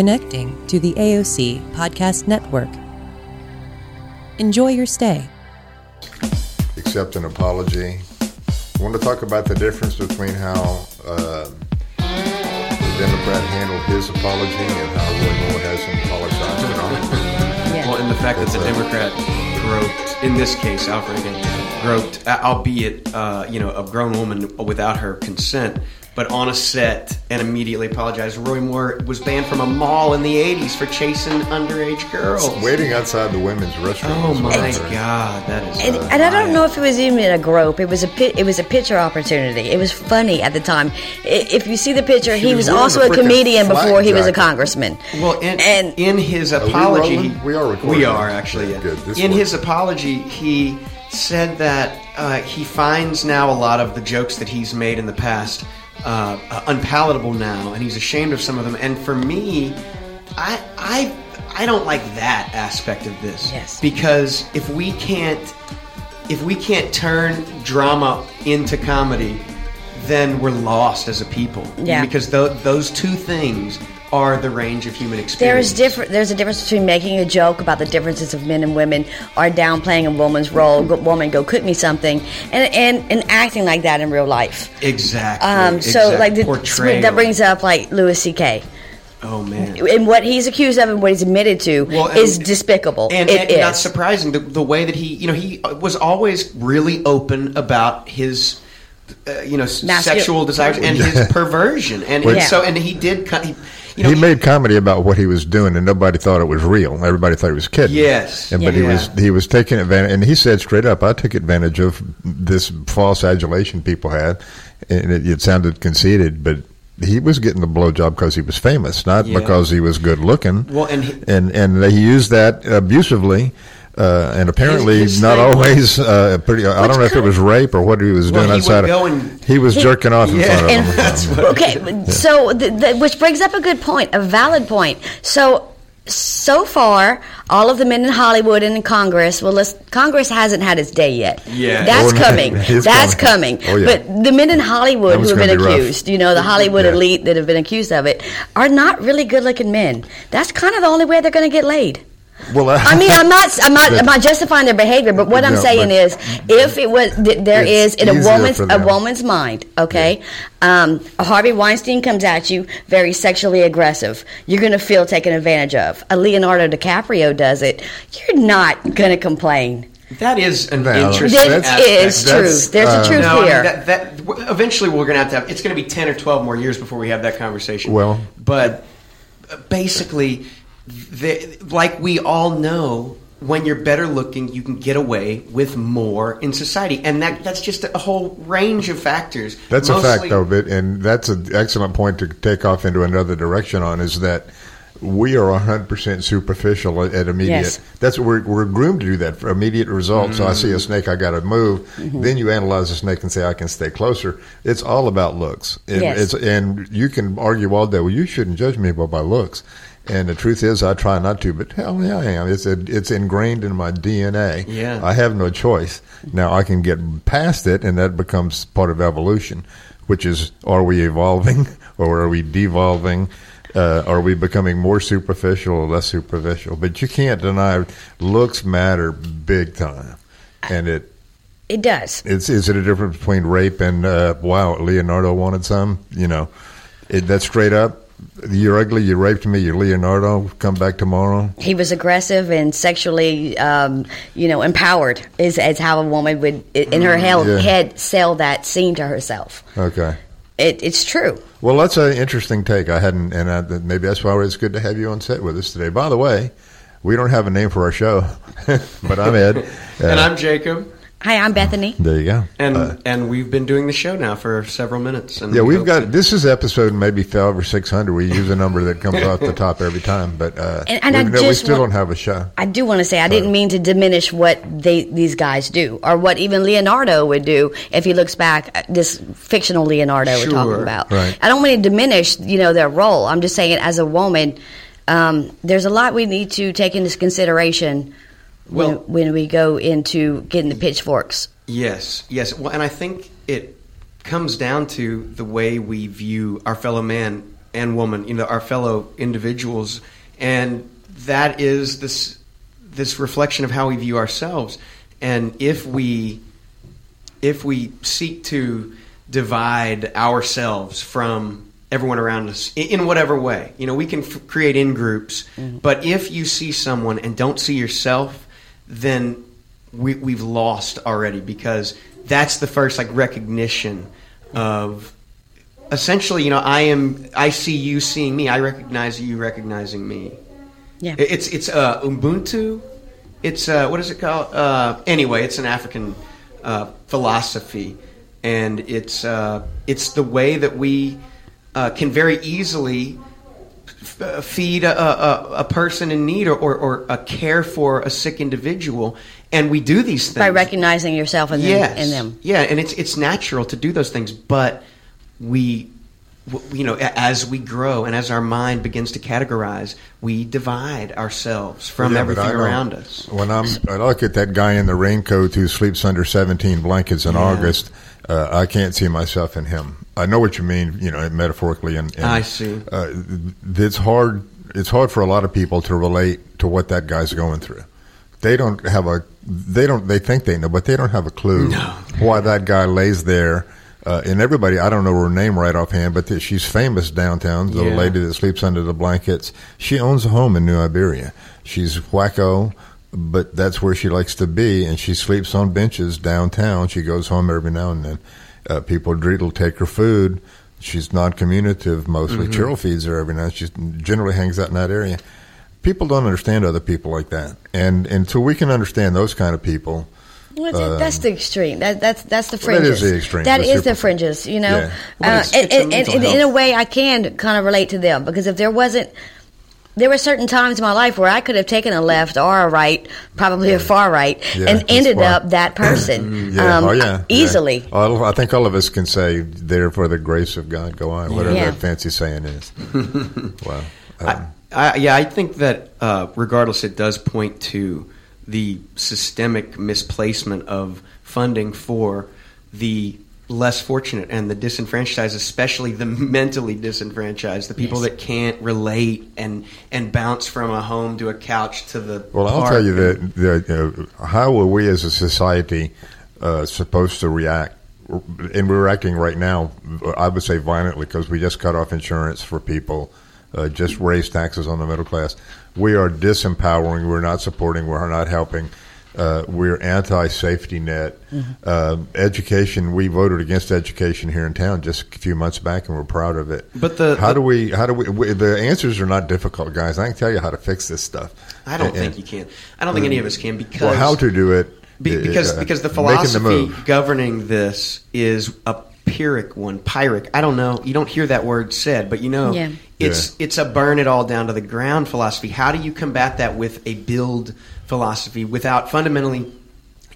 connecting to the AOC Podcast Network. Enjoy your stay. Accept an apology. I want to talk about the difference between how uh, the Democrat handled his apology and how Roy Moore has him apologized to Donald. Well, and the fact that the a- Democrat groped, in this case, Al Franken, groped, uh, albeit, uh, you know, a grown woman without her consent, but on a set and immediately apologized. Roy Moore was banned from a mall in the 80s for chasing underage girls. Waiting outside the women's restroom. Oh my another- God, that is. And, and I don't know if it was even a grope. It was a pi- it was a picture opportunity. It was funny at the time. If you see the picture, She he was was also a a comedian flak before he was a congressman. Well, in, and in his apology, rolling? We are recording. We are actually. Good, good. This in works. his apology, he said that uh, he finds now a lot of the jokes that he's made in the past uh, uh, unpalatable now, and he's ashamed of some of them. And for me, I I I don't like that aspect of this. Yes. Because if we can't if we can't turn drama into comedy, then we're lost as a people. Yeah. Because tho- those two things are the range of human experience. is different. There's a difference between making a joke about the differences of men and women, or downplaying a woman's role. Go, woman, go cook me something, and and and acting like that in real life. Exactly. Um, so exact like the, portrayal. that brings up like Louis C.K. Oh man. and what he's accused of and what he's admitted to Well, and- is despicable. And, It and not surprising the, the way that he, you know, he was always really open about his, uh, you know, s- Mascu- sexual desires and his perversion, and, and Yeah. so and he did, co- he, you know, he made comedy about what he was doing, and nobody thought it was real. Everybody thought he was kidding. Yes. and, but he was he was taking advantage, and he said straight up, "I took advantage of this false adulation people had," and it, it sounded conceited, but he was getting the blowjob because he was famous, not Yeah. because he was good looking. Well, and he- and and he used that abusively. Uh, and apparently, His- his not always uh, pretty. I don't know if it was rape or what he was Well, doing he would outside. of, and- he was jerking off in Yeah, front of And- them. that's what- okay, so the, the, which brings up a good point, a valid point. So so far, all of the men in Hollywood and in Congress, well, let's, Congress hasn't had its day yet. Yeah. that's Oh, coming. That's coming. coming. Oh, yeah. But the men in Hollywood who have been gonna be rough. accused, you know, the Hollywood Yeah. elite that have been accused of it, are not really good-looking men. That's kind of the only way they're going to get laid. Well, I mean, I'm not, I'm not, I'm not justifying their behavior, but what I'm No, saying is, if it was, th- there It's is in a woman's, a woman's mind, okay. Um, Harvey Weinstein comes at you very sexually aggressive. You're going to feel taken advantage of. A Leonardo DiCaprio does it. You're not going to complain. that is an Well, interesting. That that's- is aspect. that's- true. There's uh, a truth No, I mean, here. that, that eventually we're going to have to have. It's going to be ten or twelve more years before we have that conversation. Well- but uh, basically, the, like we all know, when you're better looking, you can get away with more in society, and that that's just a whole range of factors. That's a fact, though, but, and that's an excellent point to take off into another direction on is that we are 100% superficial at, at immediate. Yes. That's what we're, we're groomed to do that for immediate results. So I see a snake, I got to move. Mm-hmm. Then you analyze the snake and say, I can stay closer. It's all about looks. And, Yes. it's, and you can argue all day, well, you shouldn't judge me by my looks. And the truth is, I try not to, but hell yeah, I am. It's a, it's ingrained in my DNA. Yeah. I have no choice. Now I can get past it, and that becomes part of evolution, which is: are we evolving or are we devolving? Uh, are we becoming more superficial or less superficial? But you can't deny looks matter big time, and it. It does. It's is it a difference between rape and uh, wow Leonardo wanted some you know it, that's straight up you're ugly you raped me you're Leonardo come back tomorrow He was aggressive and sexually, um, you know, empowered. Is, is how a woman would, in her hell, Yeah. head, sell that scene to herself. okay It, it's true. Well, that's an interesting take. I hadn't, and I, maybe that's why it's good to have you on set with us today. By the way, we don't have a name for our show, but I'm Ed. Uh, And I'm Jacob, Hi, I'm Bethany. there you go. and Uh, and we've been doing the show now for several minutes. And yeah, we we've got that- this is episode maybe five or six hundred. We use a number that comes off the top every time, but uh, And- and we, I no, we still want- don't have a show. I do want to say I didn't mean to diminish what they these guys do, or what even Leonardo would do if he looks back. at This fictional Leonardo we're talking about. Right. I don't want to diminish, you know, their role. I'm just saying, as a woman, um, there's a lot we need to take into consideration when, Well- when we go into getting the pitchforks. Yes, yes. Well, and I think it comes down to the way we view our fellow man and woman, you know, our fellow individuals, and that is this this reflection of how we view ourselves. And if we if we seek to divide ourselves from everyone around us in, in whatever way, you know, we can f- create in groups. Mm-hmm. But if you see someone and don't see yourself, then we, we've lost already because that's the first like recognition of essentially, you know, I am I see you seeing me. I recognize you recognizing me. Yeah. It's it's uh, Ubuntu. It's uh, what is it called? Uh, anyway, it's an African uh, philosophy, and it's uh, it's the way that we uh, can very easily uh, feed a, a, a person in need or, or, or a care for a sick individual, and we do these things By recognizing yourself in them. In them. Yeah, and it's it's natural to do those things, but we, you know, as we grow and as our mind begins to categorize, we divide ourselves from Yeah, everything around us. When I'm, I look at that guy in the raincoat who sleeps under 17 blankets in Yeah. August. Uh, I can't see myself in him. I know what you mean, you know, metaphorically. And, and I see. Uh, it's hard. It's hard for a lot of people to relate to what that guy's going through. They don't have a. They don't. They think they know, but they don't have a clue why that guy lays there. Uh, and everybody, I don't know her name right offhand, but she's famous downtown. The Yeah. lady that sleeps under the blankets. She owns a home in New Iberia. She's wacko, but that's where she likes to be, and she sleeps on benches downtown. She goes home every now and then. Uh, people will take her food. She's non-communicative mostly. Mm-hmm. Cheryl feeds her every night. She generally hangs out in that area. People don't understand other people like that, and until we can understand those kind of people, Well, that- that's the extreme. That, that's that's the Well, that fringes. is the extreme, That is the is super- the fringes. You know, Yeah. Well, uh, it's- and, it's a and, and in a way, I can kind of relate to them because if there wasn't, there were certain times in my life where I could have taken a left or a right, probably a far right, Yeah, and ended far. up that person. yeah, um, oh yeah, yeah. easily. All, I think all of us can say, "There for the grace of God, go on." Whatever Yeah. that fancy saying is. wow. I, I, yeah, I think that uh, regardless, it does point to the systemic misplacement of funding for the less fortunate and the disenfranchised, especially the mentally disenfranchised, the people Yes. that can't relate and and bounce from a home to a couch to the. Well, I'll tell you that, that uh, how are we as a society uh, supposed to react? And we're acting right now, I would say violently, because we just cut off insurance for people, uh, just raised taxes on the middle class. We are disempowering. We're not supporting. We're not helping. Uh, we're anti-safety net. Uh, education. We voted against education here in town just a few months back, and we're proud of it. But the- how the- do we? How do we, we? The answers are not difficult, guys. I can tell you how to fix this stuff. I don't And- think you can. I don't think any of us can because well, how to do it? Be, because uh, because the philosophy move. governing this is a pyrrhic one, pyrrhic. I don't know. You don't hear that word said, but you know, Yeah. it's it's a burn it all down to the ground philosophy. How do you combat that with a build philosophy without fundamentally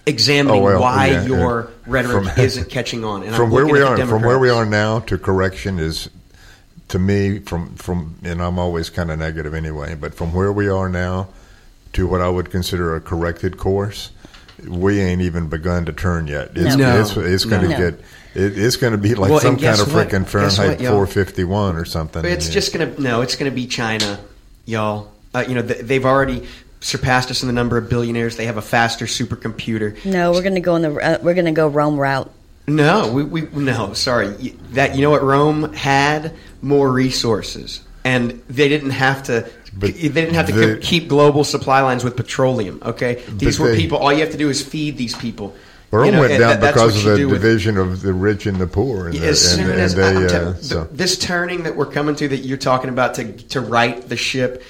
examining Oh, well, why yeah, your yeah. rhetoric From- isn't catching on? And from I'm where we are, from where we are now to correction is, to me, from from and I'm always kind of negative anyway. But from where we are now to what I would consider a corrected course, we ain't even begun to turn yet. It's No. it's, it's going to No. get. It, it's going to be like Well, some kind of what? freaking Fahrenheit what, 451 or something. It's just gonna no. It's gonna be China, y'all. Uh, you know th- they've already surpassed us in the number of billionaires. They have a faster supercomputer. No, we're going to go in the uh, we're going to go Rome route. No, we, we no. Sorry, that you know what Rome had more resources, and they didn't have to. But they didn't have to the- keep global supply lines with petroleum. Okay, these were they- people. All you have to do is feed these people. Rome You know, went down that- because of the do with- division of the rich and the poor, and, the, as soon as they, I'm uh, so. this turning that we're coming to that you're talking about to to right the ship,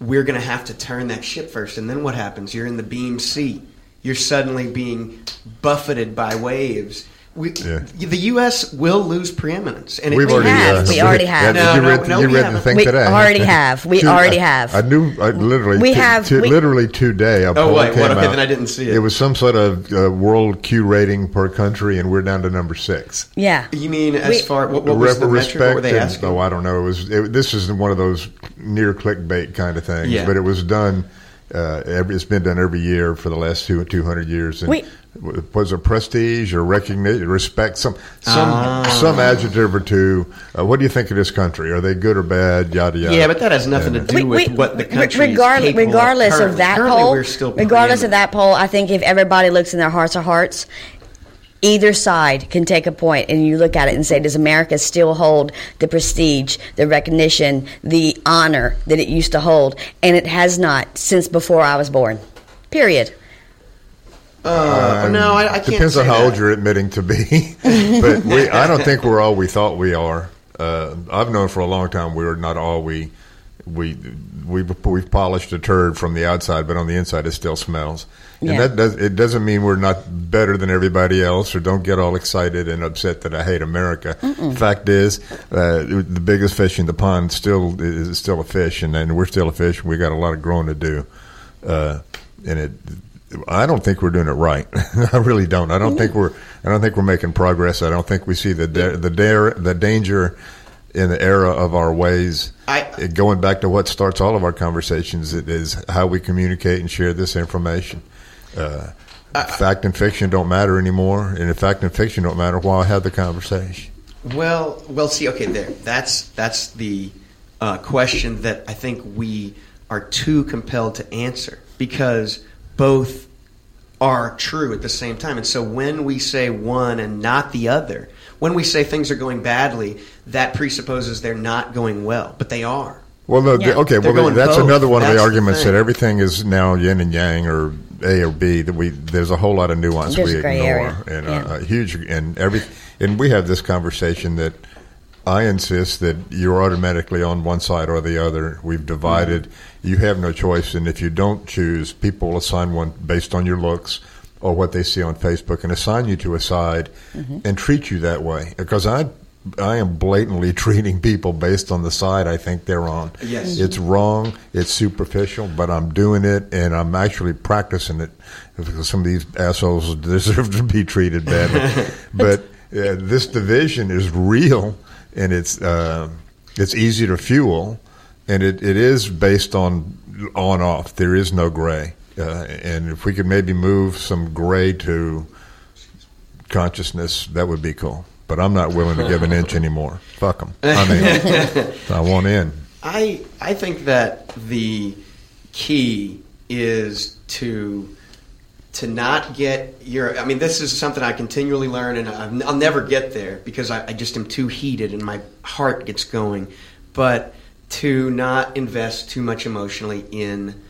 we're going to have to turn that ship first, and then what happens? You're in the beam seat. You're suddenly being buffeted by waves. We, Yeah. The U.S. will lose preeminence, and We've may already, have. uh, We already have. Yeah, No, you no, read, no, you we read the thing We today. already have. We Two- already I- have. I knew. I literally. We t- have- t- we- literally today. A Oh, poll wait, came what? Okay, out. then I didn't see it. It was some sort of uh, world Q rating per country, and we're down to number six. Yeah. You mean as We- far what, what was the metric? What were they and- asking? Oh, I don't know. It was. It, this is one of those near clickbait kind of things, Yeah. but it was done Uh, every, it's been done every year for the last two two hundred years. And Wait. was it prestige or recognition, respect, some some Ah. some adjective or two? Uh, what do you think of this country? Are they good or bad? Yada yada. Yeah, but that has nothing to do Wait, with wait, what the country regard- is regardless of, of that currently, poll, We're still regardless of that poll, I think if everybody looks in their hearts of hearts, either side can take a point and you look at it and say, does America still hold the prestige, the recognition, the honor that it used to hold? And it has not since before I was born. Period. Uh, no, I, I can't. Depends say on how that. old you're admitting to be. but we, I don't think we're all we thought we are. Uh, I've known for a long time we are not all we we we've, we've polished a turd from the outside, but on the inside it still smells. And Yeah. that does it doesn't mean we're not better than everybody else, or don't get all excited and upset that I hate America. Fact is, uh, the biggest fish in the pond still is still a fish, and, and we're still a fish. and We got a lot of growing to do, uh, and it. I don't think we're doing it right. I really don't. I don't think we're. I don't think we're making progress. I don't think we see the da- the dare the danger in the era of our ways. I- going back to what starts all of our conversations, it is how we communicate and share this information. Uh, fact and fiction don't matter anymore, and if fact and fiction don't matter, why have the conversation? Well, well, see, okay, there. That's that's the uh, question that I think we are too compelled to answer because both are true at the same time. And so when we say one and not the other, when we say things are going badly, that presupposes they're not going well, but they are. Well, no, Yeah. okay. They're Well, that's both. another one of That's the the arguments thing. that everything is now yin and yang or A or B. That we there's a whole lot of nuance There's we ignore, area. and Yeah. uh, a huge and every and we have this conversation that I insist that you're automatically on one side or the other. We've divided. Mm-hmm. You have no choice, and if you don't choose, people will assign one based on your looks or what they see on Facebook and assign you to a side Mm-hmm. and treat you that way. Because I. I am blatantly treating people based on the side I think they're on. Yes. It's wrong. It's superficial, but I'm doing it and I'm actually practicing it because some of these assholes deserve to be treated badly. but uh, this division is real and it's uh, it's easy to fuel, and it, it is based on on off. There is no gray, uh, and if we could maybe move some gray to consciousness, that would be cool. But I'm not willing to give an inch anymore. Fuck them. I mean, I want in. I I think that the key is to to not get your. I mean, this is something I continually learn, and I'll I'll never get there because I, I just am too heated and my heart gets going. But to not invest too much emotionally in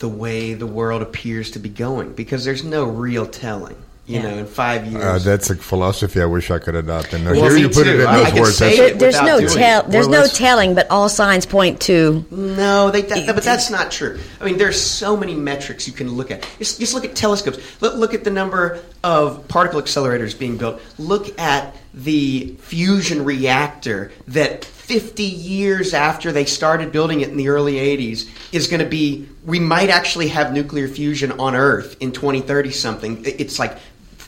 the way the world appears to be going, because there's no real telling. You Yeah. know, in five years, Uh, that's a philosophy I wish I could adopt. And Well, here you put too. it in I- I those words. say it. There- there's no tell. There's no telling, but all signs point to. No, they, that, but that's not true. I mean, there's so many metrics you can look at. Just, just look at telescopes. Look, look at the number of particle accelerators being built. Look at the fusion reactor that 50 years after they started building it in the early 80s is going to be. We might actually have nuclear fusion on Earth in 2030 something. It's like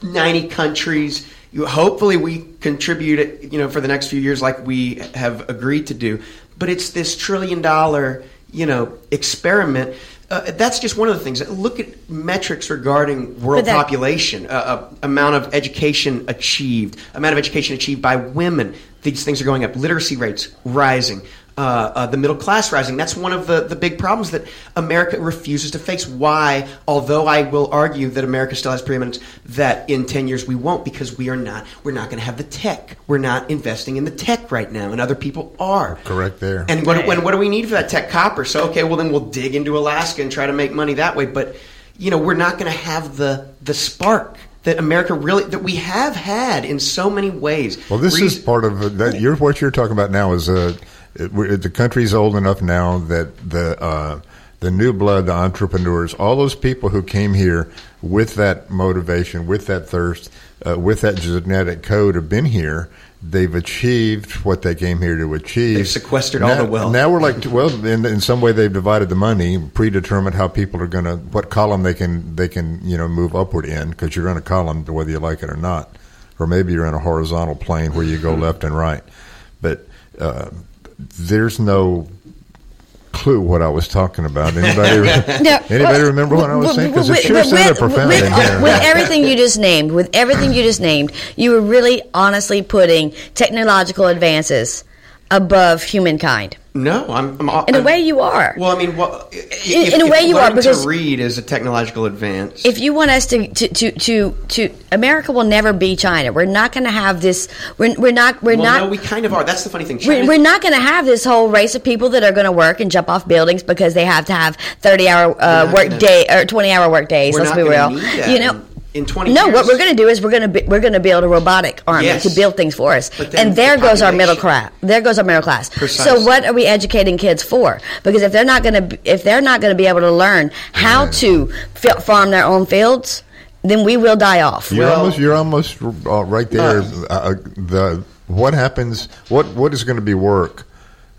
90 countries. You, hopefully, we contribute it, you know, for the next few years, like we have agreed to do. But it's this trillion dollar, you know, experiment. Uh, that's just one of the things. Look at metrics regarding world that- population, uh, uh, amount of education achieved, amount of education achieved by women. These things are going up. Literacy rates rising. Uh, uh, the middle class rising. That's one of the, the big problems that America refuses to face. Why, although I will argue that America still has preeminence, that in 10 years we won't because we are not, we're not going to have the tech. We're not investing in the tech right now, and other people are. Correct there. And what, when, what do we need for that tech copper? So, okay, well, then we'll dig into Alaska and try to make money that way. But, you know, we're not going to have the, the spark that America really, that we have had in so many ways. Well, this is part of that. You're what you're talking about now is uh, it, the country's old enough now that the uh, the new blood, the entrepreneurs, all those people who came here with that motivation, with that thirst, uh, with that genetic code, have been here. They've achieved what they came here to achieve. They've sequestered all now, the wealth. Now we're like, well, in, in some way they've divided the money, predetermined how people are going to, what column they can they can you know move upward in, because you're in a column whether you like it or not, or maybe you're in a horizontal plane where you go left and right, but uh, there's no clue what I was talking about. Anybody? No, anybody well, remember what I was with- saying? Because it sure with- sounded profound with, in uh, here. with everything you just named, with everything you just named, you were really honestly putting technological advances above humankind. No, I'm. I'm In a I'm- way, you are. Well, I mean, what, In- in a way you are, because- to read is a technological advance. if you want us to to, to, to, to America will never be China. We're not going to have this. We're, we're not. We're well, not. no, we kind of are. That's the funny thing. we're, we're not going to have this whole race of people that are going to work and jump off buildings because they have to have thirty hour uh, work gonna- day or twenty hour work days. Let's be real. You know. In- in 20 no, years. what we're going to do is we're going to be, we're going to build a robotic army Yes. to build things for us, and there the goes our middle class. There goes our middle class. So what are we educating kids for? Because if they're not going to if they're not going to be able to learn how to fi- farm their own fields, then we will die off. You're Well- almost you're almost uh, right there. Uh, the what happens? What what is going to be work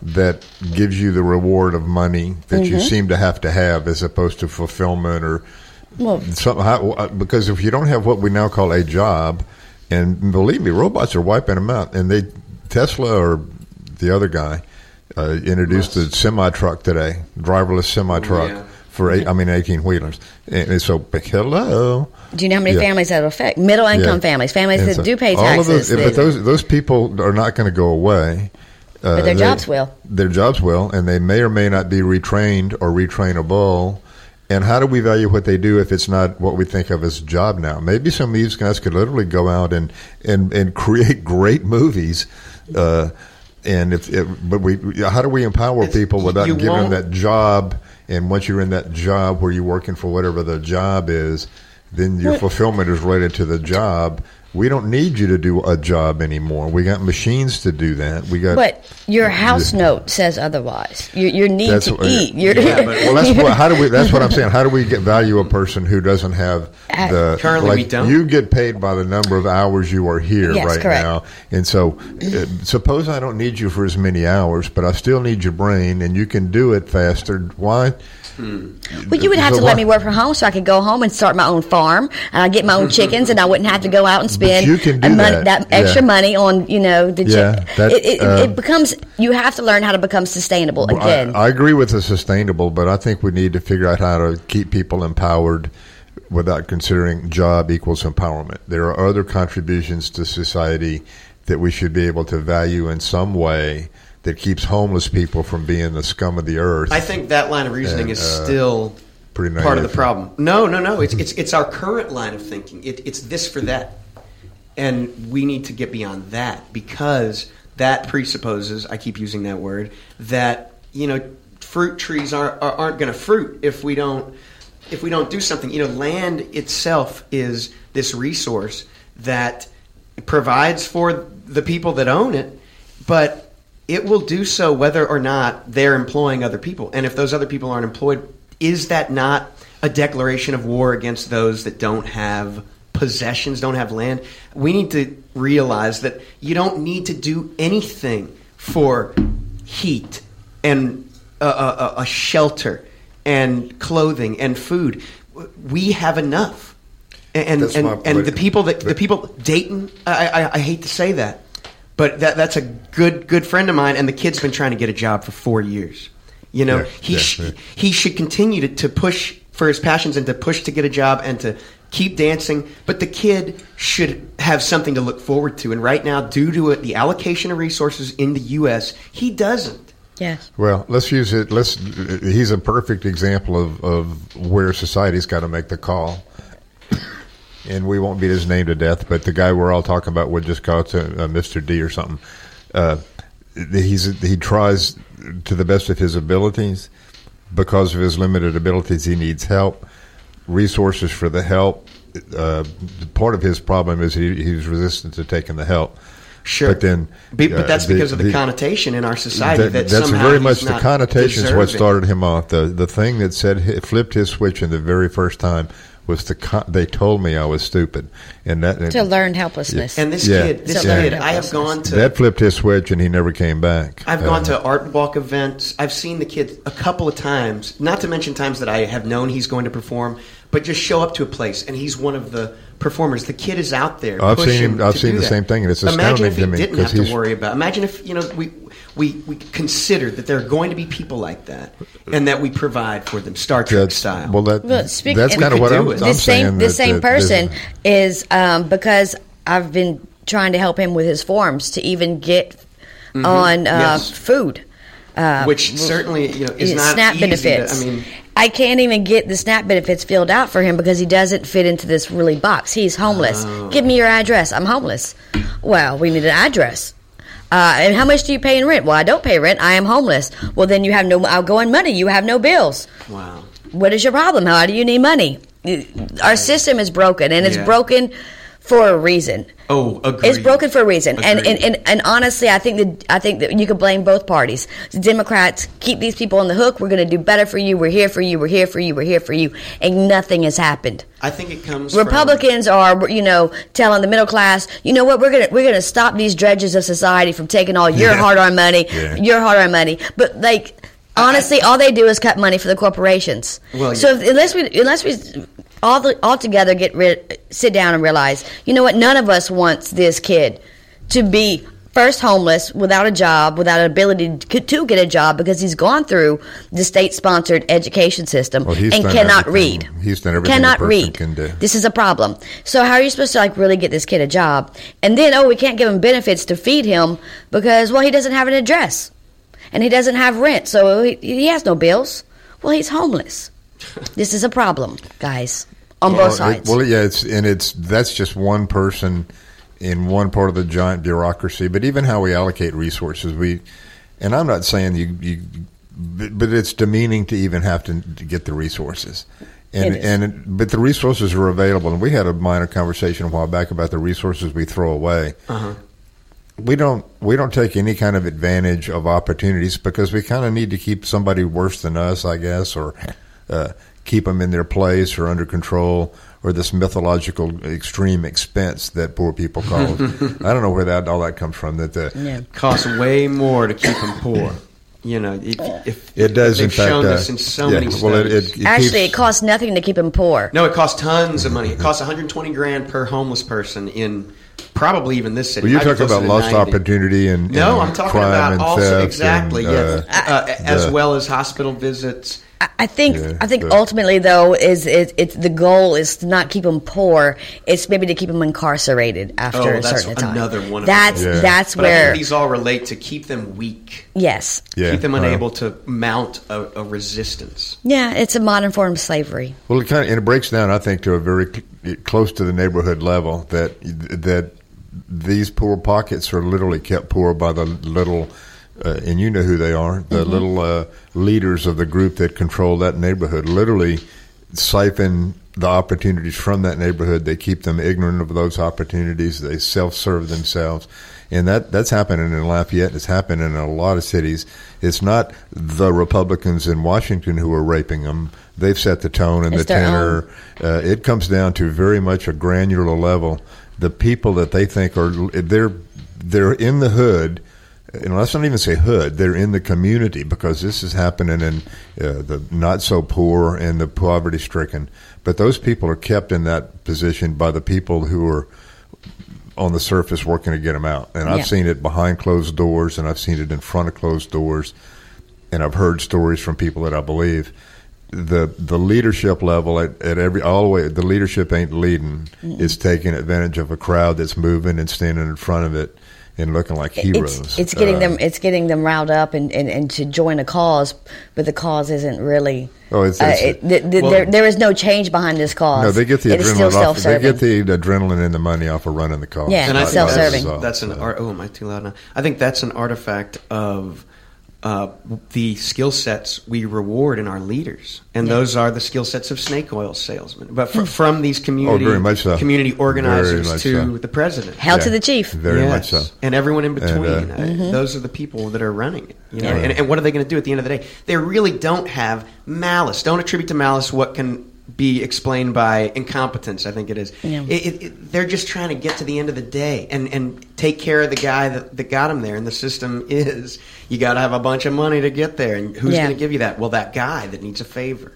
that gives you the reward of money that Mm-hmm. you seem to have to have as opposed to fulfillment or Well- something? How, uh, because if you don't have what we now call a job, and believe me, robots are wiping them out. And they Tesla or the other guy uh, introduced a semi truck today, driverless semi truck. yeah. For eight, I mean, eighteen wheelers, and, and so hello. Do you know how many Yeah. families that will affect? Middle income Yeah. families, families And that so do pay all of taxes. those, that- but those those people are not going to go away. Uh, But their they- jobs will. Their jobs will, and they may or may not be retrained or retrainable. And how do we value what they do if it's not what we think of as a job now? Maybe some of these guys could literally go out and and, and create great movies. Uh, and if, if but we how do we empower people without you giving them that job? And once you're in that job where you're working for whatever the job is, then your fulfillment is related to the job. We don't need you to do a job anymore. We got machines to do that. We got. But your house note says otherwise. Your, your need That's to what- eat. Your, Yeah, but- well, that's what. How do we? That's what I'm saying. How do we get value a person who doesn't have the? Currently, like, we don't. You get paid by the number of hours you are here Yes, right correct. now, and so uh, suppose I don't need you for as many hours, but I still need your brain, and you can do it faster. Why? well, you would have So to let me work from home so I could go home and start my own farm, and I get my own chickens, and I wouldn't have to go out and spend you can do a mon- that, extra yeah. money on you know the Yeah, chick- that, it, it, uh, it becomes you have to learn how to become sustainable again. I, I agree with the sustainable, but I think we need to figure out how to keep people empowered without considering job equals empowerment. There are other contributions to society that we should be able to value in some way that keeps homeless people from being the scum of the earth. I think that line of reasoning And, is uh, still pretty part of the problem. No, no, no. It's it's it's our current line of thinking. It, it's this for that, and we need to get beyond that because that presupposes. I keep using that word that you know fruit trees aren't are, aren't going to fruit if we don't if we don't do something. You know, land itself is this resource that provides for the people that own it, but it will do so whether or not they're employing other people. And if those other people aren't employed, is that not a declaration of war against those that don't have possessions, don't have land? We need to realize that you don't need to do anything for heat and a, a, a shelter and clothing and food. We have enough. And and, and the people that the people Dayton, I, I, I hate to say that, but that that's a good good friend of mine, and the kid's been trying to get a job for four years. You know, Yeah, he yeah, sh- yeah. he should continue to, to push for his passions and to push to get a job and to keep dancing. But the kid should have something to look forward to. And right now, due to it, the allocation of resources in the U.S., he doesn't. yes. Well, let's use it. Let's. He's a perfect example of, of where society's got to make the call. And we won't beat his name to death, but the guy we're all talking about would just call it uh, Mr. D or something. Uh, he's he tries to the best of his abilities. Because of his limited abilities, he needs help, resources for the help. Uh, part of his problem is he, he's resistant to taking the help. Sure, but then, Be- but uh, that's because of the, the- connotation in our society. That, that, that's very much the not connotation is what started him off. The the thing that said flipped his switch in the very first time was the con- they told me I was stupid, and that To learn helplessness. And this Yeah. kid, this So kid, I have gone to that flipped his switch, and he never came back. I've Uh, gone to art walk events. I've seen the kid a couple of times, not to mention times that I have known he's going to perform. but just show up to a place and he's one of the performers. The kid is out there. I've seen him- I've seen the that. same thing, and it's imagine astounding if he to me, didn't 'cause have to he's- worry about. Imagine if you know we. We, we considered that there are going to be people like that, and that we provide for them, Star Trek That's, style. well, that, Well, speak- that's kind of what I'm. I'm this same saying. this that- same that person is um, because I've been trying to help him with his forms to even get on uh, Mm-hmm. Yes. food. Uh, which certainly you know is his not SNAP easy to- I mean, I can't even get the SNAP benefits filled out for him because he doesn't fit into this really box. He's homeless. Oh. Give me your address. I'm homeless. Well, we need an address. Uh, and how much do you pay in rent? Well, I don't pay rent. I am homeless. Well, then you have no outgoing money. You have no bills. wow. What is your problem? How do you need money? Our system is broken, and it's Yeah. broken for a reason. Oh, agreed. It's broken for a reason, and, and, and and honestly, I think that I think that you could blame both parties. The Democrats keep these people on the hook. We're going to do better for you. We're here for you. We're here for you. We're here for you, and nothing has happened. I think it comes. from- Republicans are, you know, telling the middle class, you know what, we're gonna we're gonna stop these dredges of society from taking all your Yeah. hard-earned money, Yeah. your hard-earned money. But like, honestly, all they do is cut money for the corporations. Well, so yeah. if, unless we unless we all the, all together get rid, sit down and realize, you know what, none of us wants this kid to be first homeless without a job without an ability to, to get a job because he's gone through the state sponsored education system Well, and cannot read he's done everything a cannot person read can do. this is a problem. So how are you supposed to like really get this kid a job? And then oh, we can't give him benefits to feed him because well, he doesn't have an address, and he doesn't have rent, so he, he has no bills. Well, he's homeless. this is a problem, guys, on Well, both it- well, yeah, it's and it's that's just one person in one part of the giant bureaucracy. But even how we allocate resources, we and I'm not saying you, you but, but it's demeaning to even have to, to get the resources. And and it, but the resources are available, and we had a minor conversation a while back about the resources we throw away. Uh-huh. We don't we don't take any kind of advantage of opportunities because we kind of need to keep somebody worse than us, I guess, or uh, keep them in their place or under control, or this mythological extreme expense that poor people call it. I don't know where that all that comes from. That the yeah. costs way more to keep them poor. You know, if, if it does they've in fact. shown uh, this in so yeah, many well, it, it, it Actually, keeps- it costs nothing to keep them poor. no, it costs tons of money. It costs 120 grand per homeless person in probably even this city. Well, you're Might be talking about lost 90. opportunity and No, and I'm talking crime about also exactly, and, yeah, uh, uh, as well as hospital visits. I- I think Yeah, I think but- ultimately though is it, it's the goal is to not keep them poor. It's maybe to keep them incarcerated after Oh, a certain time. another one of That's Yeah. that's But I where think these all relate to keep them weak, yes, Yeah, keep them well. unable to mount a, a resistance. yeah, it's a modern form of slavery. Well, it kind of and it breaks down, I think, to a very cl- close to the neighborhood level that that these poor pockets are literally kept poor by the little, uh, and you know who they are, the little uh, leaders of the group that control that neighborhood. Literally siphon the opportunities from that neighborhood. They keep them ignorant of those opportunities. They self-serve themselves. And that, that's happening in Lafayette. It's happening in a lot of cities. It's not the Republicans in Washington who are raping them. They've set the tone and It's the tenor. Uh, it comes down to very much a granular level. The people that they think are they're they're in the hood. And let's not even say hood. They're in the community because this is happening in uh, the not so poor and the poverty stricken. But those people are kept in that position by the people who are on the surface working to get them out. And I've Yeah. seen it behind closed doors, and I've seen it in front of closed doors, and I've heard stories from people that I believe. The the leadership level at, at every all the way the leadership ain't leading. It's taking advantage of a crowd that's moving and standing in front of it and looking like heroes. It's, it's getting Uh, them it's getting them riled up and, and, and to join a cause, but the cause isn't really. Oh, it's- uh, it, th- th- Well- there, there is no change behind this cause. No, they get the It is still adrenaline off. They get the adrenaline and the money off of running the car. Yeah, and I Not think self-serving. that's an art. Oh, am I too loud now? I think that's an artifact of uh, the skill sets we reward in our leaders, and those are the skill sets of snake oil salesmen. But fr- from these community Oh, much so. community organizers much to so. the president. Hell to the chief. Very much so. and everyone in between. And, uh, Uh, Mm-hmm. Those are the people that are running it. You know, Yeah. and, and what are they going to do at the end of the day? They really don't have malice. Don't attribute to malice what can be explained by incompetence. I think it is. Yeah. It, it, it, they're just trying to get to the end of the day and, and take care of the guy that, that got him there. And the system is you got to have a bunch of money to get there. And who's Yeah. going to give you that? Well, that guy that needs a favor.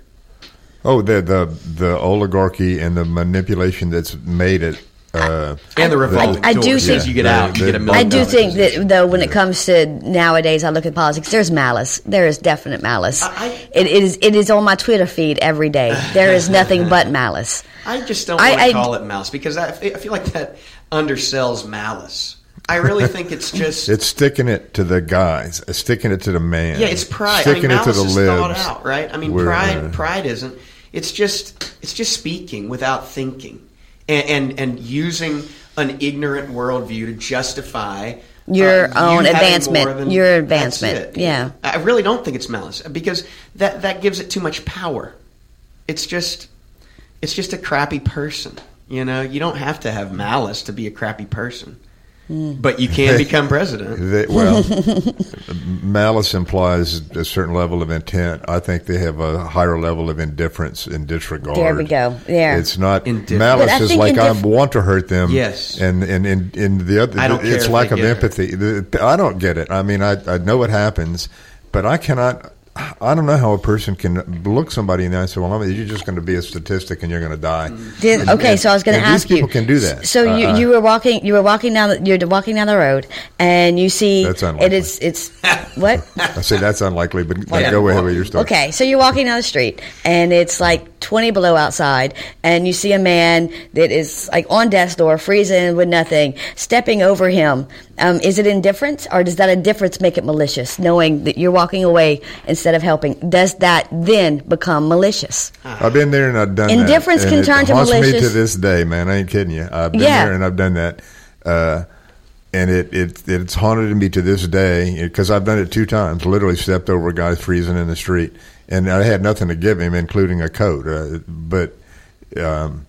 Oh, the the the oligarchy and the manipulation that's made it. Uh, and the revolving I- I do doors. think- As you get Yeah, out, you the- get a million I do dollar think that though, when it comes to nowadays, I look at politics. There's malice. There is definite malice. I- it is. It is on my Twitter feed every day. There is nothing but malice. I just don't I- want I- to call it malice because I, I feel like that undersells malice. I really think it's just it's sticking it to the guys, it's sticking it to the man. yeah, it's pride. Sticking I mean, it to the is libs. thought out, right? I mean, We're, pride uh, pride isn't. It's just it's just speaking without thinking and and, and using an ignorant worldview to justify. Your uh, own having advancement. than- Your advancement. Yeah. I really don't think it's malice because that that gives it too much power. It's just it's just a crappy person. You know, you don't have to have malice to be a crappy person. Mm. but you can become president. They, well, malice implies a certain level of intent. I think they have a higher level of indifference and disregard. There we go. There. It's not Indifference. malice But I is think like I want to hurt them. Yes. and and and, and the other I don't care it's if lack they of get it. empathy. The- I don't get it. I mean, I I know what happens, but I cannot. I don't know how a person can look somebody in the eye and say, "Well, I mean, you're just going to be a statistic and you're going to die." Did, And- okay, and- so I was going to ask these people you. can do that. So you, Uh, you were walking you were walking down the, you're walking down the road and you see That's unlikely. is it's what I say that's unlikely, but Yeah. go ahead with your story. Okay, so you're walking down the street and it's like 20 below outside, and you see a man that is like on death's door, freezing with nothing, stepping over him. Um, is it indifference, or does that indifference make it malicious, knowing that you're walking away instead of helping? Does that then become malicious? I've been there and I've done Indifference that. can turn to haunts me to this day, man. I ain't kidding you. I've been Yeah. there and I've done that. Uh, and it, it it's haunted me to this day because I've done it two times. Literally stepped over a guy freezing in the street, and I had nothing to give him, including a coat. Uh, but um,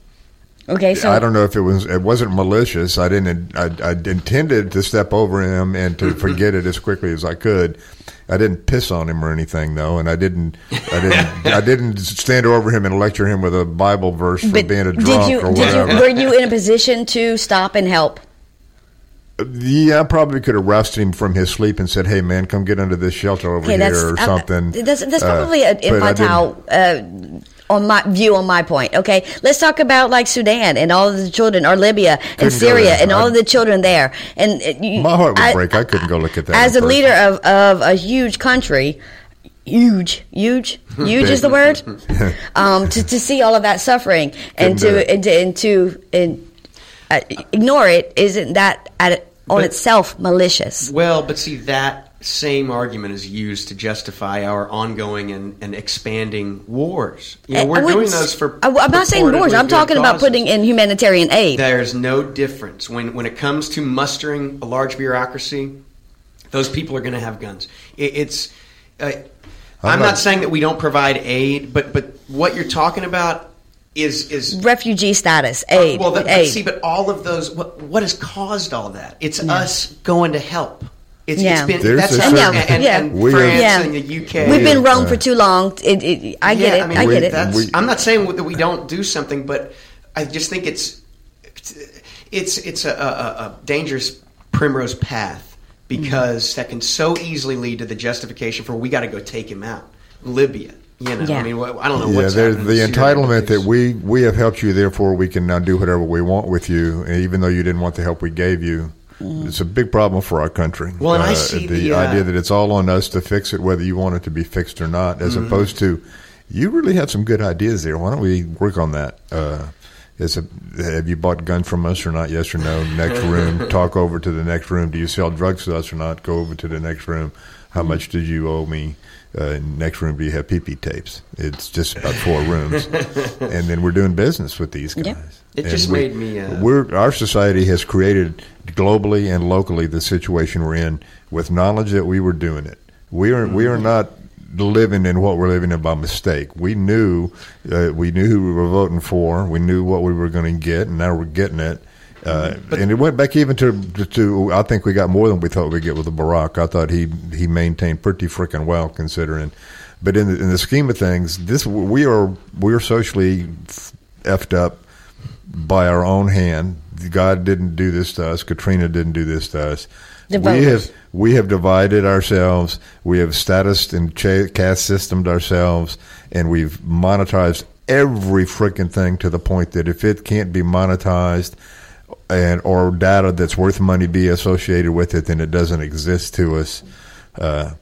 Okay, so I don't know if it was it wasn't malicious. I didn't. I, I intended to step over him and to forget it as quickly as I could. I didn't piss on him or anything though, and I didn't. I didn't. I didn't stand over him and lecture him with a Bible verse for being a drunk you or did you whatever. were you in a position to stop and help? Yeah, I probably could have rousted him from his sleep and said, "Hey, man, come get under this shelter over Okay, here or uh, something." that's, that's Uh, probably I infantile uh, on my view on my point. Okay, let's talk about like Sudan and all of the children, or Libya and Syria and all of the children there. And uh, you, My heart would break. I couldn't go look at that As a person. leader of, of a huge country. Huge, huge, huge is the word. Um, to, to see all of that suffering and to, and to and to and, uh, ignore it isn't that at, on But- itself malicious? Well, but see that same argument is used to justify our ongoing and, and expanding wars. You know, we're doing those for. I, I'm not saying wars. I'm good talking about causes. putting in humanitarian aid. There's no difference when when it comes to mustering a large bureaucracy. Those people are going to have guns. It, it's. Uh, I'm, I'm not, not- saying that we don't provide aid, but but what you're talking about is is refugee status, oh, aid, well, that, but aid. see, but all of those, what, what has caused all that? It's us going to help. It's, Yeah. it's been There's that's a how, certain- and, and, Yeah. and We France have- and the UK. We've been wrong for too long. It, it, I get Yeah, it. mean, I, we- get it. That's, We- I'm not saying that we don't do something, but I just think it's it's it's a, a, a dangerous primrose path because mm-hmm. that can so easily lead to the justification for we got to go take him out, Libya. You know, Yeah. I mean, I don't know Yeah, what's there's the entitlement that we we have helped you, therefore we can now do whatever we want with you, and even though you didn't want the help we gave you. It's a big problem for our country. Well, and I see the, uh, idea that it's all on us to fix it, whether you want it to be fixed or not, as Mm-hmm. opposed to you really have some good ideas there. Why don't we work on that? Uh, is a, have you bought gun from us or not? Yes or no. Next room. Talk over to the next room. Do you sell drugs to us or not? Go over to the next room. How Mm-hmm. much did you owe me? Uh, next room, do you have PP tapes? It's just about four rooms, and then we're doing business with these guys. Yeah. It And just we- made me, uh, we're our society has created globally and locally the situation we're in with knowledge that we were doing it. We are we Mm-hmm. are not living in what we're living in by mistake. We knew uh, we knew who we were voting for. We knew what we were going to get, and now we're getting it. Uh, and it went back even to, to I think we got more than we thought we'd get with the Barack. I thought he he maintained pretty freaking well considering. But in the, in the scheme of things, this we are we are socially effed up by our own hand. God didn't do this to us. Katrina didn't do this to us. The we voters. have we have divided ourselves. We have status and caste systemed ourselves, and we've monetized every freaking thing to the point that if it can't be monetized and or data that's worth money be associated with it, then it doesn't exist to us. Uh,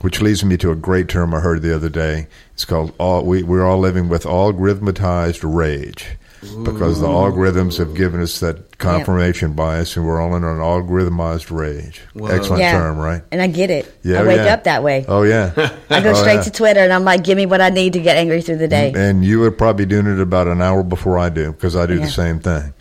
which leads me to a great term I heard the other day. It's called all, we, we're all living with algorithmatized rage because the algorithms have given us that confirmation bias and we're all in an algorithmized rage. Whoa. Excellent Yeah. term, right? And I get it. Yeah, I wake yeah. up that way. Oh, yeah. I go Oh, straight yeah. to Twitter and I'm like, give me what I need to get angry through the day. And you were probably doing it about an hour before I do because I do the same thing.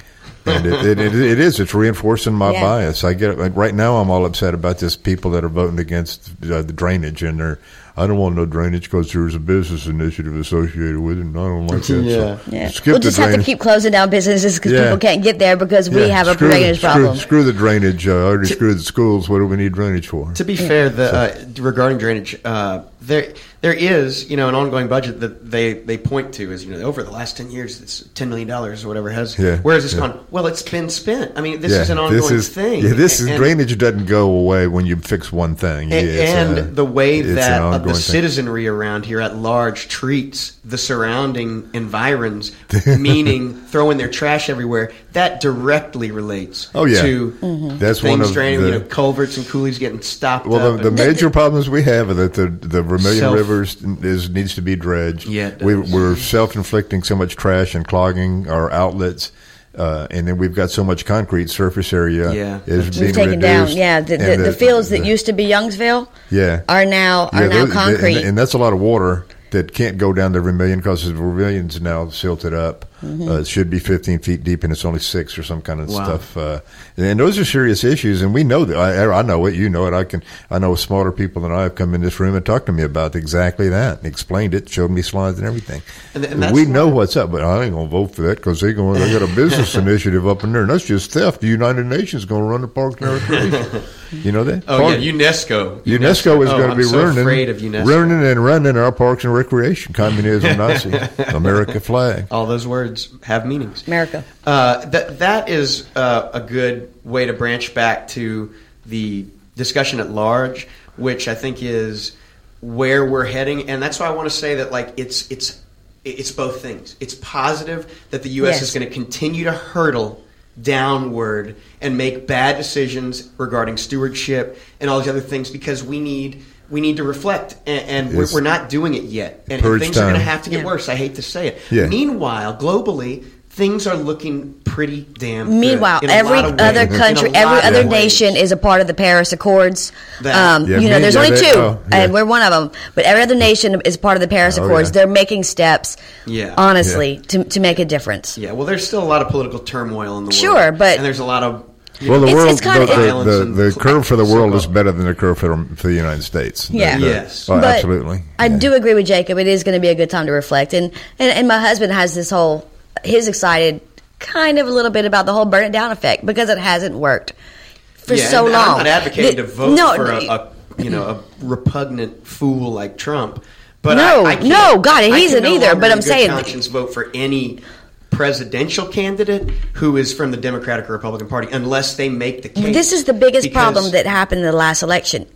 And it, it, it, it is. It's reinforcing my Yeah. bias. I get it. Right now, I'm all upset about this people that are voting against uh, the drainage, and they're. I don't want no drainage because there's a business initiative associated with it, and I don't like that. Yeah. So Yeah. skip We'll the just have to keep closing down businesses because Yeah. people can't get there because we Yeah, have a screw, drainage screw, problem. Screw the drainage. Uh, I already screwed the schools. What do we need drainage for? To be fair, the uh, regarding drainage, uh, there there is you know an ongoing budget that they, they point to as you know over the last ten years it's ten million dollars or whatever it has. Yeah, Where has this yeah. gone? Well, it's been spent. I mean, this is an ongoing this is, thing. Yeah, this is And- drainage doesn't go away when you fix one thing. And, It's, and uh, the way it's an that uh, ongoing the thing. citizenry around here at large treats the surrounding environs, meaning throwing their trash everywhere, that directly relates Oh yeah, to that's one things of draining, the, you know, culverts and coulees getting stopped Well, up. the, the major problems we have are that the the Vermilion Self- River is, is needs to be dredged. Yeah, we, we're self inflicting so much trash and clogging our outlets, uh, and then we've got so much concrete surface area Yeah. is It's being We've taken down, yeah. The, And the, the, fields that the- used to be Youngsville yeah are now are Yeah, now those- concrete. and, and that's a lot of water that can't go down the Vermilion because the Vermilion's now silted up. Mm-hmm. Uh, it should be 15 feet deep, and it's only six or some kind of Wow. stuff. Uh, and those are serious issues, and we know that. I, I know it. You know it. I can. I know smarter people than I have come in this room and talked to me about exactly that, and explained it, showed me slides and everything. And- and we know what's up, but I ain't gonna vote for that because they going. They got a business initiative up in there, and that's just theft. The United Nations going to run the parks and recreation. you know that? oh Park- yeah, UNESCO. UNESCO is Oh, going to be so ruining, afraid of UNESCO. ruining and running our parks and recreation. Communism, Nazi, America flag. All those words have meanings. America. Uh, that that is uh, a good way to branch back to the discussion at large, which I think is where we're heading, and that's why I want to say that like it's it's it's both things. It's positive that the U.S. Yes. is going to continue to hurdle downward and make bad decisions regarding stewardship and all these other things because we need we need to reflect and, and we're, we're not doing it yet and, and purge things are going to have to get Yeah. worse i hate to say it Yeah. meanwhile globally things are looking pretty damn Meanwhile, in every other ways. Country, every of other ways. nation is a part of the Paris Accords. That- Um, Yeah, you know, me- there's yeah, only they- two, oh, yeah. and we're one of them. But every other nation is part of the Paris Oh, Accords. yeah. They're making steps, Yeah. honestly, to to make a difference. yeah well there's still a lot of political turmoil in the world Sure, but- and there's a lot of you Well, the It's- world, it's kinda- the, Violence the, the, the curve for the world is so-called. better than the curve for, for the United States. Yeah. The- the- Yes. oh, But absolutely. I Yeah. do agree with Jacob. It is going to be a good time to reflect, and, and and my husband has this whole. He's excited, kind of a little bit about the whole burn it down effect because it hasn't worked for yeah, so and long. i'm not advocating The- to vote no, for a, a you know a repugnant fool like trump but No, I, I no, God, he's can an no either, but I'm saying- conscience vote for any presidential candidate who is from the Democratic or Republican Party unless they make the case. This is the biggest problem that happened in the last election.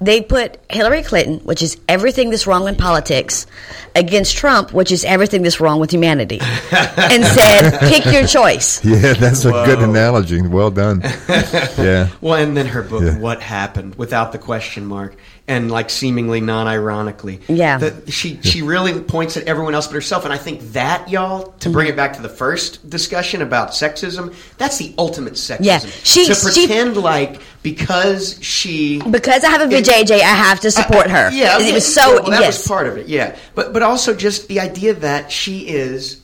They put Hillary Clinton, which is everything that's wrong in politics, against Trump, which is everything that's wrong with humanity, and said, "Pick your choice." Yeah, that's a good analogy. Well done. yeah. Well, and then her book, Yeah. "What Happened," without the question mark, and like seemingly non-ironically. Yeah. that she she really points at everyone else but herself, and I think that y'all to bring it back to the first discussion about sexism, that's the ultimate sexism. Yeah. She- to she- pretend like because she Because I have a VJJ, I have to support her. Yeah, it was so. Well, that yes, was part of it. Yeah, but but also just the idea that she is,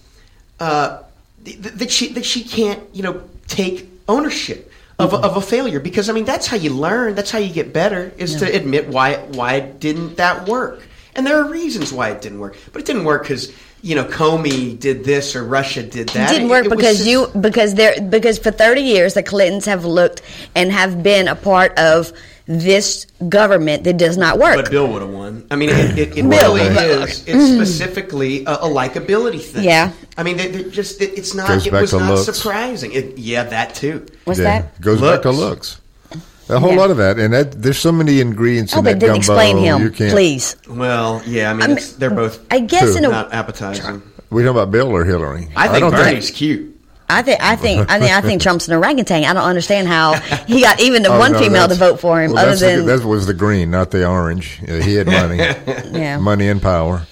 uh, th- th- that she that she can't you know take ownership of, a, of a failure because I mean that's how you learn. That's how you get better is to admit why why didn't that work. And there are reasons why it didn't work, but it didn't work because you know Comey did this or Russia did that. It didn't work it was because just- you because they're because for 30 years the Clintons have looked and have been a part of this government that does not work. But Bill would have won. I mean, it, it, it Bill, really but- is. It's mm-hmm. specifically a, a likability thing. Yeah. I mean, they, they're just it, it's not. Goes it was not looks. surprising. It, yeah, that too. What's yeah. that? Goes back to Looks. looks. A whole Yeah. lot of that, and that there's so many ingredients Oh, in but that didn't gumbo. explain him, you can't. please. Well, yeah, I mean, I'm- it's, they're both I guess Who? in a not appetizing. We talking about Bill or Hillary? I think don't Bernie's cute. I think I think I think I think Trump's an orangutan. I don't understand how he got even Oh, one no, female to vote for him, well, other that's the- than that was the green, not the orange. Yeah, he had money, yeah. money and power,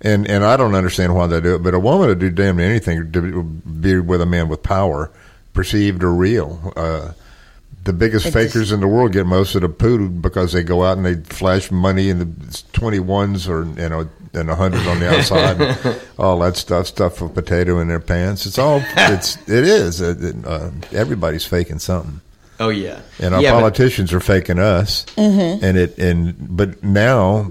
and and I don't understand why they do it. But a woman would do damn anything to be with a man with power, perceived or real. Uh, the biggest fakers just- in the world get most of the poo because they go out and they flash money in the twenty ones or you know and a hundred on the outside, all that stuff, stuff a potato in their pants. It's all it's it is. Uh, everybody's faking something Oh yeah, and our yeah, but- politicians are faking us. Mm-hmm. And it and but now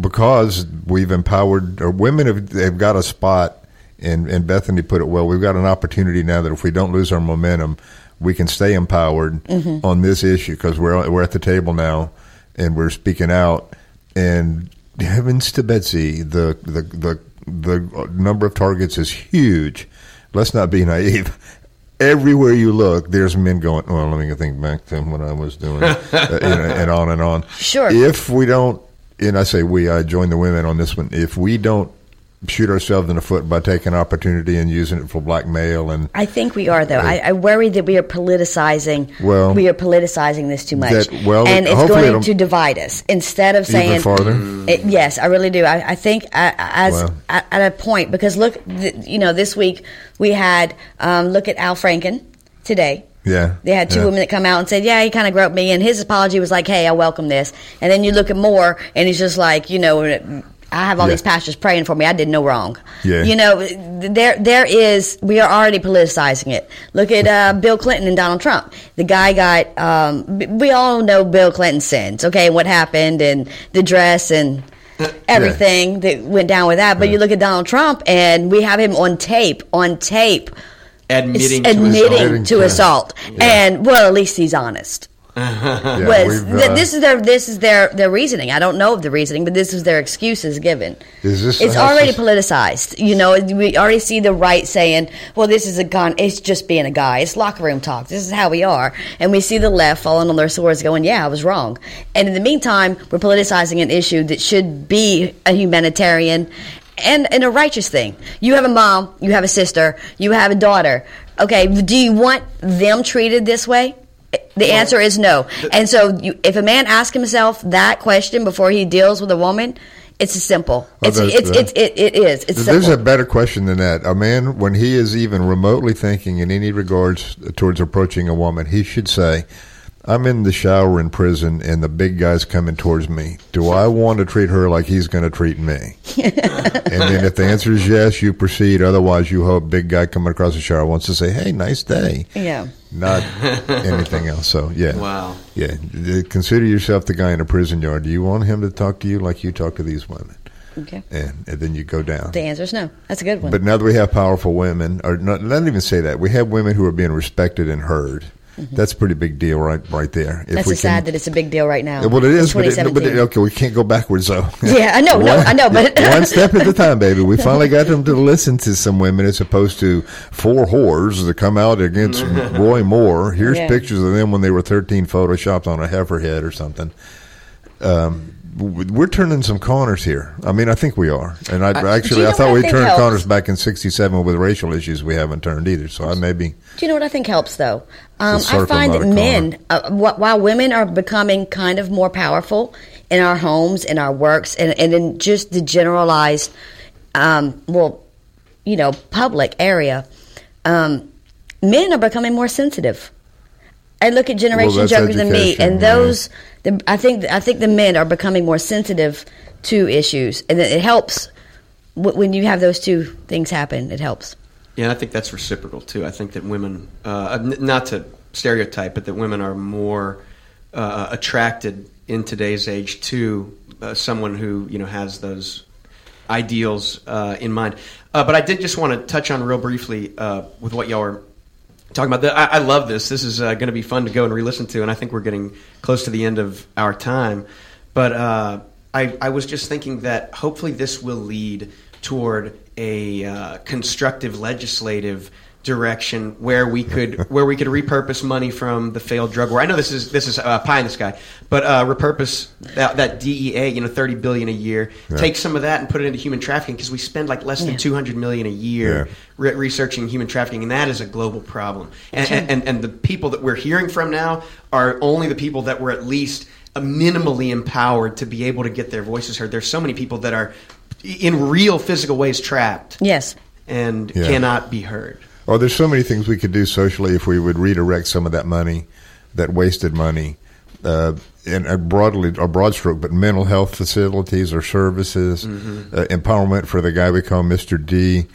because we've empowered or women have they've got a spot. And, and Bethany put it well. We've got an opportunity now that if we don't lose our momentum, we can stay empowered Mm-hmm. on this issue because we're we're at the table now and we're speaking out. And heavens to Betsy, the the the the number of targets is huge. Let's not be naive. Everywhere you look, there's men going. Well, let me think back to what I was doing, uh, you know, and on and on. Sure. If we don't, and I say we, I join the women on this one. If we don't shoot ourselves in the foot by taking opportunity and using it for blackmail and I think we are though. I, I worry that we are politicizing. Well, we are politicizing this too much, that- well, and it's going to divide us instead of saying farther. It, yes, I really do. I, I think uh, as Wow. at, at a point because look, th- you know, this week we had um, look at Al Franken today. Yeah, They had two yeah. women that come out and said, "Yeah, he kind of groped me," and his apology was like, "Hey, I welcome this." And then you look at more and he's just like, you know, I have all Yeah. these pastors praying for me. I did no wrong. Yeah. You know, there there is we are already politicizing it. Look at uh, Bill Clinton and Donald Trump. The guy got. Um, we all know Bill Clinton's sins. Okay, what happened and the dress and. Everything that went down with that, but you look at Donald Trump, and we have him on tape, on tape, admitting to admitting assault. to Yeah. assault, and well, at least he's honest Yeah, was uh, this is their this is their their reasoning. I don't know of the reasoning, but this is their excuses given. Is this- it's already politicized. You know, we already see the right saying, "Well, this is a gun. It's just being a guy. It's locker room talk. This is how we are." And we see the left falling on their swords, going, "Yeah, I was wrong." And in the meantime, we're politicizing an issue that should be a humanitarian and, and a righteous thing. You have a mom, you have a sister, you have a daughter. Okay, do you want them treated this way? The answer is no. And so, you, if a man asks himself that question before he deals with a woman, it's simple. It's there's it's, it's it, it is. It's There's simple. a better question than that. A man, when he is even remotely thinking in any regards towards approaching a woman, he should say, I'm in the shower in prison and the big guy's coming towards me. Do I want to treat her like he's going to treat me? and then if the answer is yes, you proceed. Otherwise, you hope big guy coming across the shower wants to say, hey, nice day. yeah. Not anything else. So, yeah. Wow. Yeah. Consider yourself the guy in a prison yard. Do you want him to talk to you like you talk to these women? Okay. And, and then you go down. The answer is no. That's a good one. But now that we have powerful women, or not, not even say that, we have women who are being respected and heard. That's a pretty big deal, right? Right there. If Mm-hmm. That's we a sad that it's a big deal right now. well, it in is, but, it, but it, okay, we can't go backwards though. Yeah, I know, no, I know, but- one step at a time, baby. We finally got them to listen to some women as opposed to four whores that come out against Roy Moore. Here's Yeah. pictures of them when they were 13 photoshopped on a heifer head or something. Um, w- we're turning some corners here. I mean, I think we are. And I, Do actually, you know I thought I we turned helps? corners back in '67 with racial issues. We haven't turned either. So I maybe Do you know what I think helps though? Um, It's a circle, I find that men, uh, while women are becoming kind of more powerful in our homes, in our works, and, and in just the generalized, um, well, you know, public area, um, men are becoming more sensitive. I look at generation that's younger than me, education, and yeah. those, the, I think, I think the men are becoming more sensitive to issues, and it helps when you have those two things happen. It helps. Yeah, I think that's reciprocal too. I think that women, uh, not to stereotype, but that women are more uh, attracted in today's age to uh, someone who you know has those ideals uh, in mind. Uh, but I did just want to touch on real briefly uh, with what y'all are talking about. The, I, I love this. This is uh, going to be fun to go and re-listen to, and I think we're getting close to the end of our time. But uh, I, I was just thinking that hopefully this will lead toward a uh, constructive legislative direction where we could where we could repurpose money from the failed drug war. I know this is this is uh, pie in the sky, but uh, repurpose that, that DEA, you know, thirty billion a year. Take some of that and put it into human trafficking because we spend like less than Yeah. two hundred million a year Yeah. re- researching human trafficking, and that is a global problem. And, and, and and the people that we're hearing from now are only the people that were at least minimally empowered to be able to get their voices heard. There's so many people that are in real physical ways trapped Yes. and Yeah. cannot be heard. Oh, there's so many things we could do socially if we would redirect some of that money, that wasted money, uh, in a broadly a broad stroke, but mental health facilities or services, Mm-hmm. uh, empowerment for the guy we call Mr. D.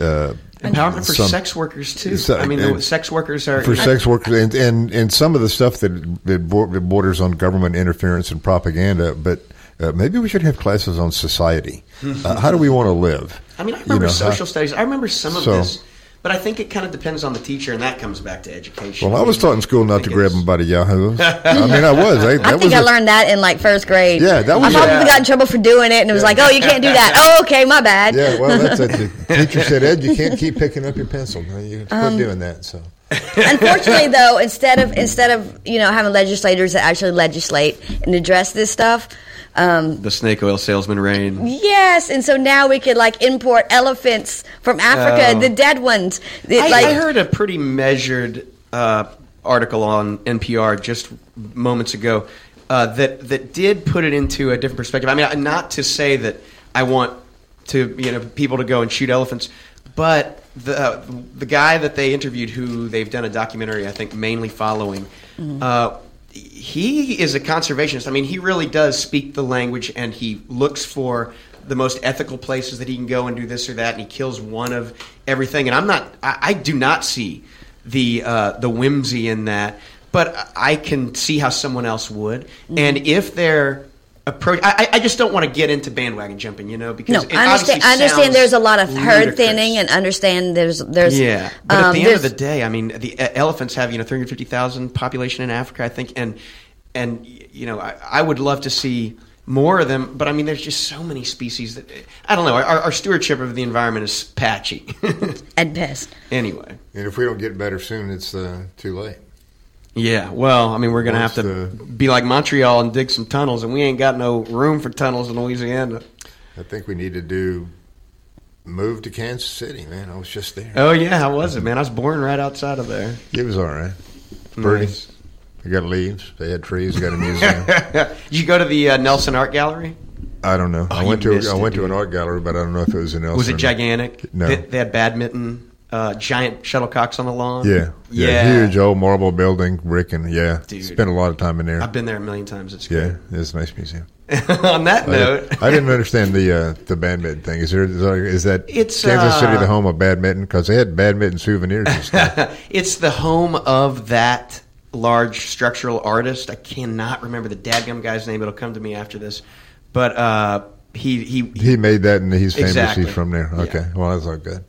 Uh, Empowerment for some- sex workers too. So- I mean, and- the sex workers are for sex workers and, and and some of the stuff that, that borders on government interference and propaganda. But uh, maybe we should have classes on society. Uh, how do we want to live? I mean, I remember You know, how- social studies. I remember some of So- this, but I think it kind of depends on the teacher, and that comes back to education. Well, I was taught in school not to grab it's- them by the yahoos. I mean, I was. I, that I was I a- learned that in like first grade. Yeah, that was I probably a- got in trouble for doing it, and it was like, "Oh, you can't do that." Oh, okay, my bad. Yeah, well, that's it. The teacher said, Ed, you can't keep picking up your pencil. You have to quit Um, doing that. So, Unfortunately, though, instead of instead of you know having legislators that actually legislate and address this stuff, um, the snake oil salesman reign. yes, and so now we could like import elephants from Africa, Oh. the dead ones. The- I, like, I heard a pretty measured uh, article on NPR just moments ago uh, that that did put it into a different perspective. I mean, not to say that I want to you know people to go and shoot elephants, but the uh, the guy that they interviewed, who they've done a documentary, I think mainly following. Uh, he is a conservationist. I mean, he really does speak the language, and he looks for the most ethical places that he can go and do this or that, and he kills one of everything. And I'm not, I, I do not see the uh, the whimsy in that, but I can see how someone else would. And if they're approach, I, I- I just don't want to get into bandwagon jumping, you know, because no, it I understand. I understand. There's a lot of herd ludicrous. thinning, and understand there's there's Yeah, but at um, the end of the day, I mean, the e- elephants have you know 350,000 population in Africa, I think, and and you know, I, I would love to see more of them, but I mean, there's just so many species that I don't know. Our, our stewardship of the environment is patchy. at best. anyway, and if we don't get better soon, it's uh, too late. Yeah. Well, I mean, we're gonna have to the- be like Montreal and dig some tunnels, and we ain't got no room for tunnels in Louisiana. I think we need to do move to Kansas City, man. I was just there. Oh yeah, how was it, man? I was born right outside of there. It was all right. Pretty. Nice. They got leaves. They had trees. They got a museum. Did you go to the uh, Nelson Art Gallery? I don't know. I Oh, you went to I it, went to an art gallery, but I don't know if it was in Nelson. Was it gigantic? No. They, they had badminton, uh, giant shuttlecocks on the lawn. Yeah, yeah, huge old marble building, brick, and yeah, Dude. spent a lot of time in there. I've been there a million times. It's yeah, it's a nice museum. on that I, note, I didn't understand the uh, the badminton thing. Is there is, that It's, Kansas City uh, the home of badminton? Because they had badminton souvenirs and stuff. it's the home of that large structural artist. I cannot remember the dadgum guy's name. It'll come to me after this. But uh, he he, he made that, and he's famous. Exactly. He's from there. Yeah. Okay, well that's all good.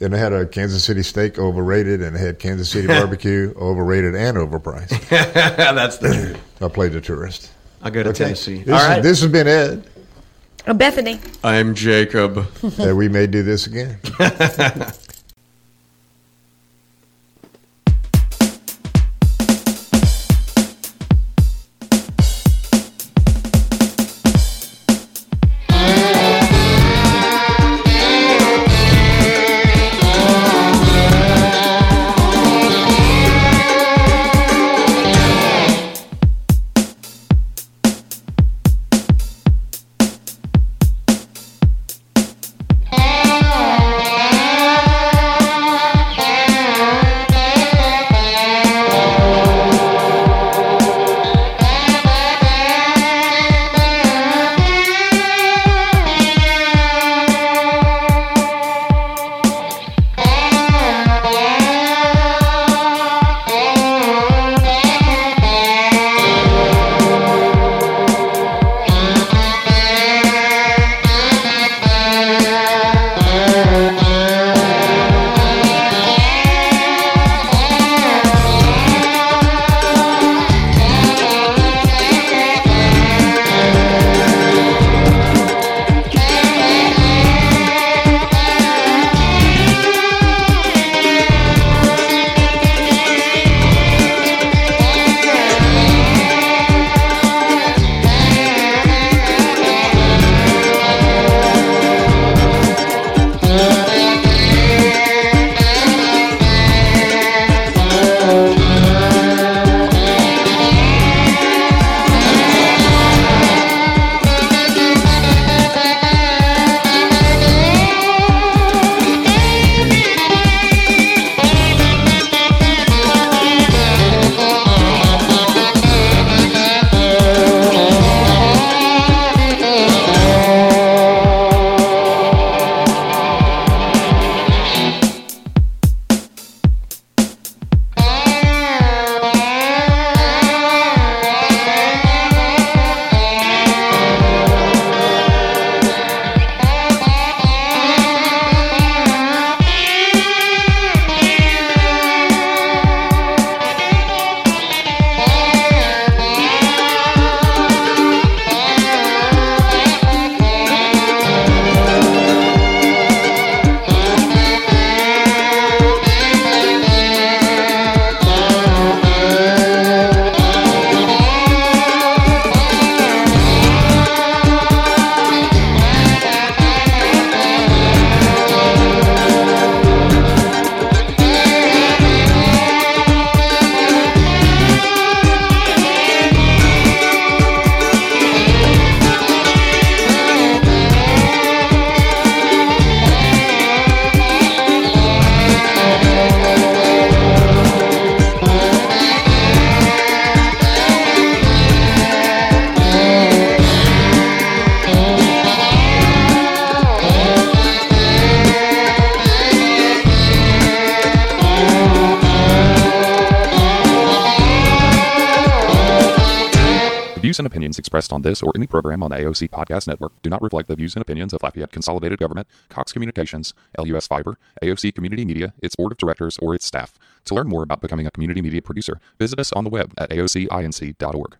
And they had a Kansas City steak overrated, and they had Kansas City barbecue overrated and overpriced. that's the truth. I played the tourist. I'll go to Okay. Tennessee. This, All is- right. this has been Ed. I'm Bethany. I'm Jacob. that we may do this again. On this or any program on the AOC Podcast Network do not reflect the views and opinions of Lafayette Consolidated Government, Cox Communications, LUS Fiber, AOC Community Media, its board of directors, or its staff. To learn more about becoming a community media producer, visit us on the web at aocinc.org.